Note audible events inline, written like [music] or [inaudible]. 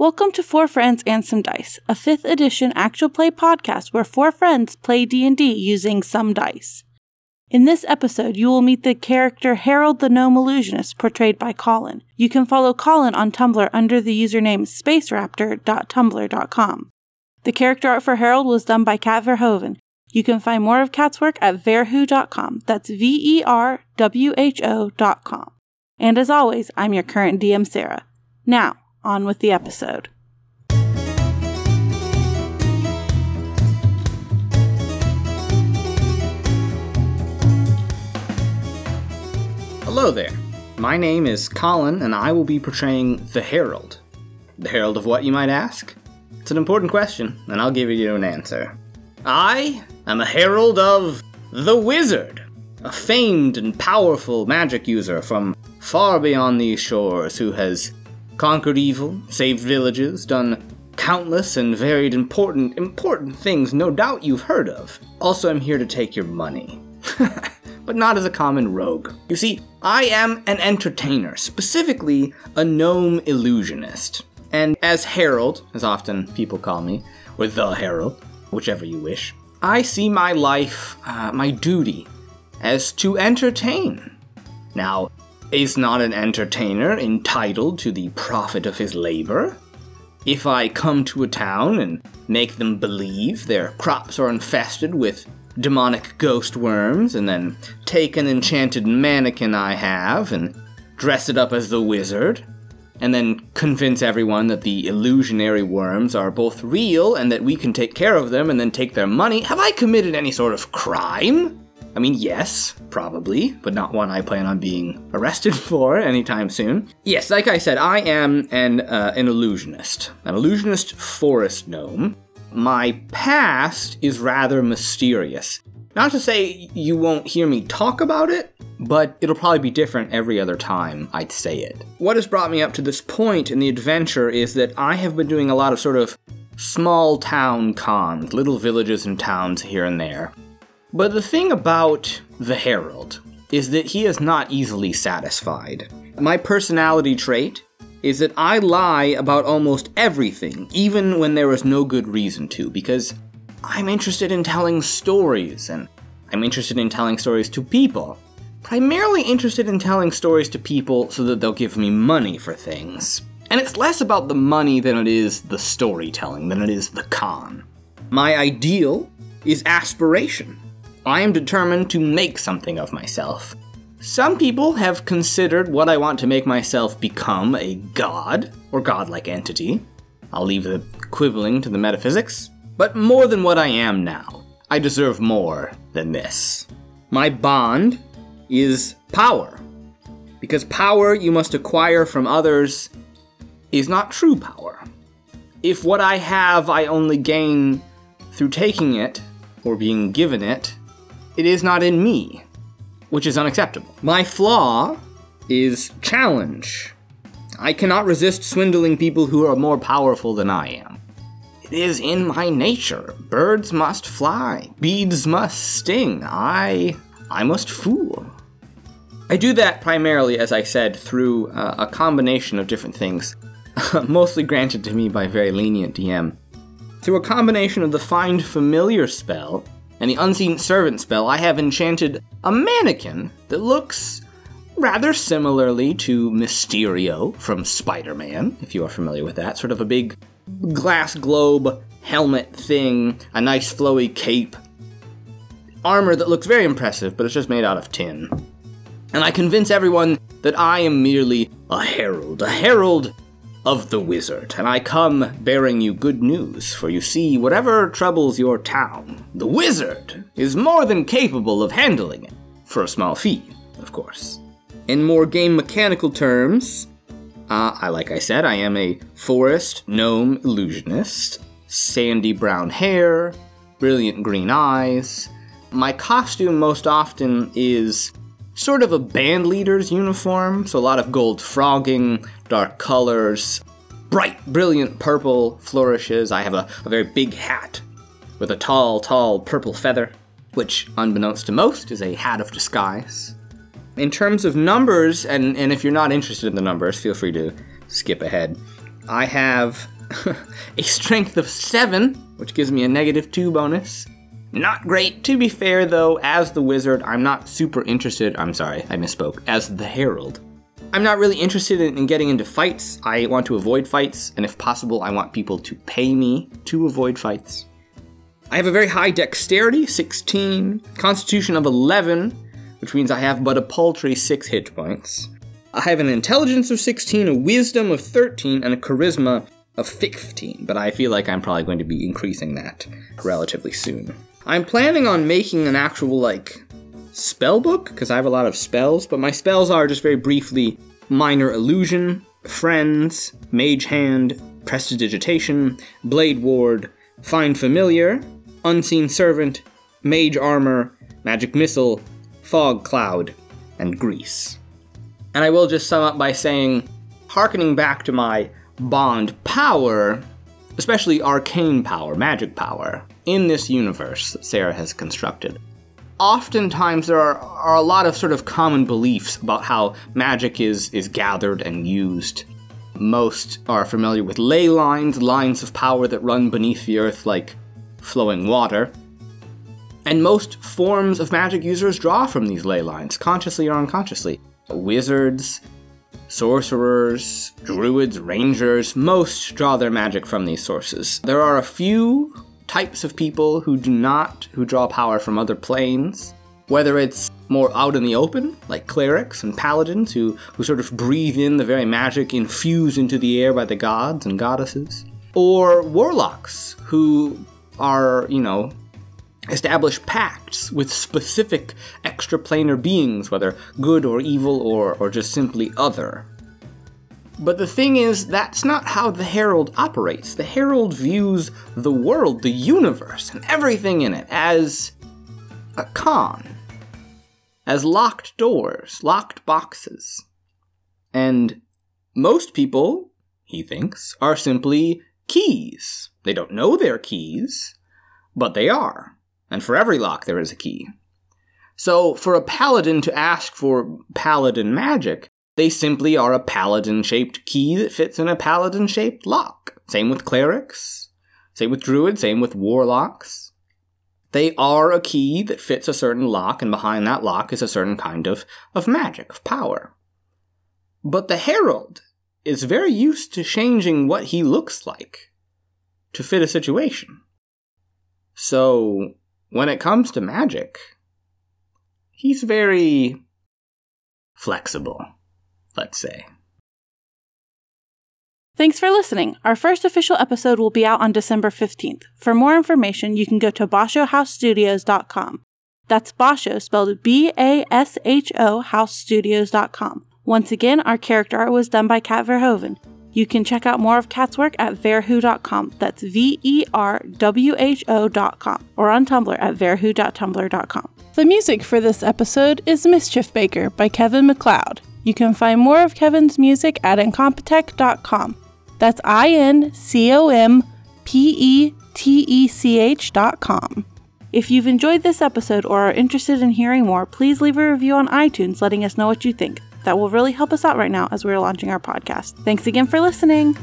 Welcome to Four Friends and Some Dice, a 5th edition actual play podcast where four friends play D&D using some dice. In this episode, you will meet the character Harold the Gnome Illusionist, portrayed by Colin. You can follow Colin on Tumblr under the username spaceraptor.tumblr.com. The character art for Harold was done by Kat Verhoeven. You can find more of Kat's work at verwho.com. That's V E R W H O.com. And as always, I'm your current DM, Sarah. Now, on with the episode. Hello there. My name is Colin, and I will be portraying the Herald. The Herald of what, you might ask? It's an important question, and I'll give you an answer. I am a Herald of the Wizard, a famed and powerful magic user from far beyond these shores who has conquered evil, saved villages, done countless and varied important, important things no doubt you've heard of. Also, I'm here to take your money. [laughs] but not as a common rogue. You see, I am an entertainer, specifically a gnome illusionist. And as Herald, as often people call me, or the Herald, whichever you wish, I see my life, uh, my duty, as to entertain. Now, is not an entertainer entitled to the profit of his labor? If I come to a town and make them believe their crops are infested with demonic ghost worms, and then take an enchanted mannequin I have and dress it up as the wizard, and then convince everyone that the illusionary worms are both real and that we can take care of them and then take their money, have I committed any sort of crime? I mean, yes, probably, but not one I plan on being [laughs] arrested for anytime soon. Yes, like I said, I am an uh, an illusionist, an illusionist forest gnome. My past is rather mysterious. Not to say you won't hear me talk about it, but it'll probably be different every other time I'd say it. What has brought me up to this point in the adventure is that I have been doing a lot of sort of small town cons, little villages and towns here and there. But the thing about the Herald is that he is not easily satisfied. My personality trait is that I lie about almost everything, even when there is no good reason to, because I'm interested in telling stories, and I'm interested in telling stories to people. Primarily interested in telling stories to people so that they'll give me money for things. And it's less about the money than it is the storytelling, than it is the con. My ideal is aspiration. I am determined to make something of myself. Some people have considered what I want to make myself become a god or godlike entity. I'll leave the quibbling to the metaphysics. But more than what I am now, I deserve more than this. My bond is power. Because power you must acquire from others is not true power. If what I have I only gain through taking it or being given it, it is not in me, which is unacceptable. My flaw is challenge. I cannot resist swindling people who are more powerful than I am. It is in my nature. Birds must fly, beads must sting. I I must fool. I do that primarily, as I said, through uh, a combination of different things, [laughs] mostly granted to me by very lenient DM. Through a combination of the Find Familiar spell and the Unseen Servant spell, I have enchanted a mannequin that looks rather similarly to Mysterio from Spider Man, if you are familiar with that. Sort of a big glass globe helmet thing, a nice flowy cape, armor that looks very impressive, but it's just made out of tin. And I convince everyone that I am merely a herald, a herald of the wizard, and I come bearing you good news, for you see, whatever troubles your town, the wizard is more than capable of handling it, for a small fee, of course. In more game mechanical terms, uh, I like I said, I am a forest gnome illusionist, sandy brown hair, brilliant green eyes. My costume most often is sort of a band leader's uniform, so a lot of gold frogging, dark colors, bright, brilliant purple flourishes. I have a, a very big hat with a tall, tall purple feather, which, unbeknownst to most, is a hat of disguise. In terms of numbers, and, and if you're not interested in the numbers, feel free to skip ahead. I have [laughs] a strength of 7, which gives me a negative 2 bonus. Not great. To be fair, though, as the wizard, I'm not super interested. I'm sorry, I misspoke. As the herald, I'm not really interested in, in, getting into fights. I want to avoid fights, and if possible, I want people to pay me to avoid fights. I have a very high dexterity, 16, constitution of 11, which means I have but a paltry 6 hit points. I have an intelligence of 16, a wisdom of 13, and a charisma of 15, but I feel like I'm probably going to be increasing that relatively soon. I'm planning on making an actual, like, spell book, because I have a lot of spells, but my spells are just very briefly Minor Illusion, Friends, Mage Hand, Prestidigitation, Blade Ward, Find Familiar, Unseen Servant, Mage Armor, Magic Missile, Fog Cloud, and Grease. And I will just sum up by saying, harkening back to my Bond power, especially arcane power, magic power, in this universe that Sarah has constructed, oftentimes there are, are a lot of sort of common beliefs about how magic is, is gathered and used. Most are familiar with ley lines, lines of power that run beneath the earth like flowing water. And most forms of magic users draw from these ley lines, consciously or unconsciously. Wizards, sorcerers, druids, rangers, most draw their magic from these sources. There are a few types of people who do not, who draw power from other planes. Whether it's more out in the open, like clerics and paladins who, who sort of breathe in the very magic infused into the air by the gods and goddesses, or warlocks who are, you know, establish pacts with specific extraplanar beings, whether good or evil or, or just simply other. But the thing is, that's not how the Herald operates. The Herald views the world, the universe, and everything in it as a con, as locked doors, locked boxes. And most people, he thinks, are simply keys. They don't know they're keys, but they are. And for every lock, there is a key. So, for a paladin to ask for paladin magic, they simply are a paladin shaped key that fits in a paladin shaped lock. Same with clerics, same with druids, same with warlocks. They are a key that fits a certain lock, and behind that lock is a certain kind of, of magic, of power. But the herald is very used to changing what he looks like to fit a situation. So, when it comes to magic, he's very flexible let's say. Thanks for listening. Our first official episode will be out on December 15th. For more information, you can go to bashohousestudios.com. That's Basho spelled B A S H O housestudios.com. Once again, our character art was done by Kat Verhoeven. You can check out more of Kat's work at verwho.com. That's V E R W H O.com or on Tumblr at verwho.tumblr.com. The music for this episode is Mischief Maker by Kevin MacLeod. You can find more of Kevin's music at incompetech.com. That's I N C O M P E T E C H.com. If you've enjoyed this episode or are interested in hearing more, please leave a review on iTunes letting us know what you think. That will really help us out right now as we're launching our podcast. Thanks again for listening.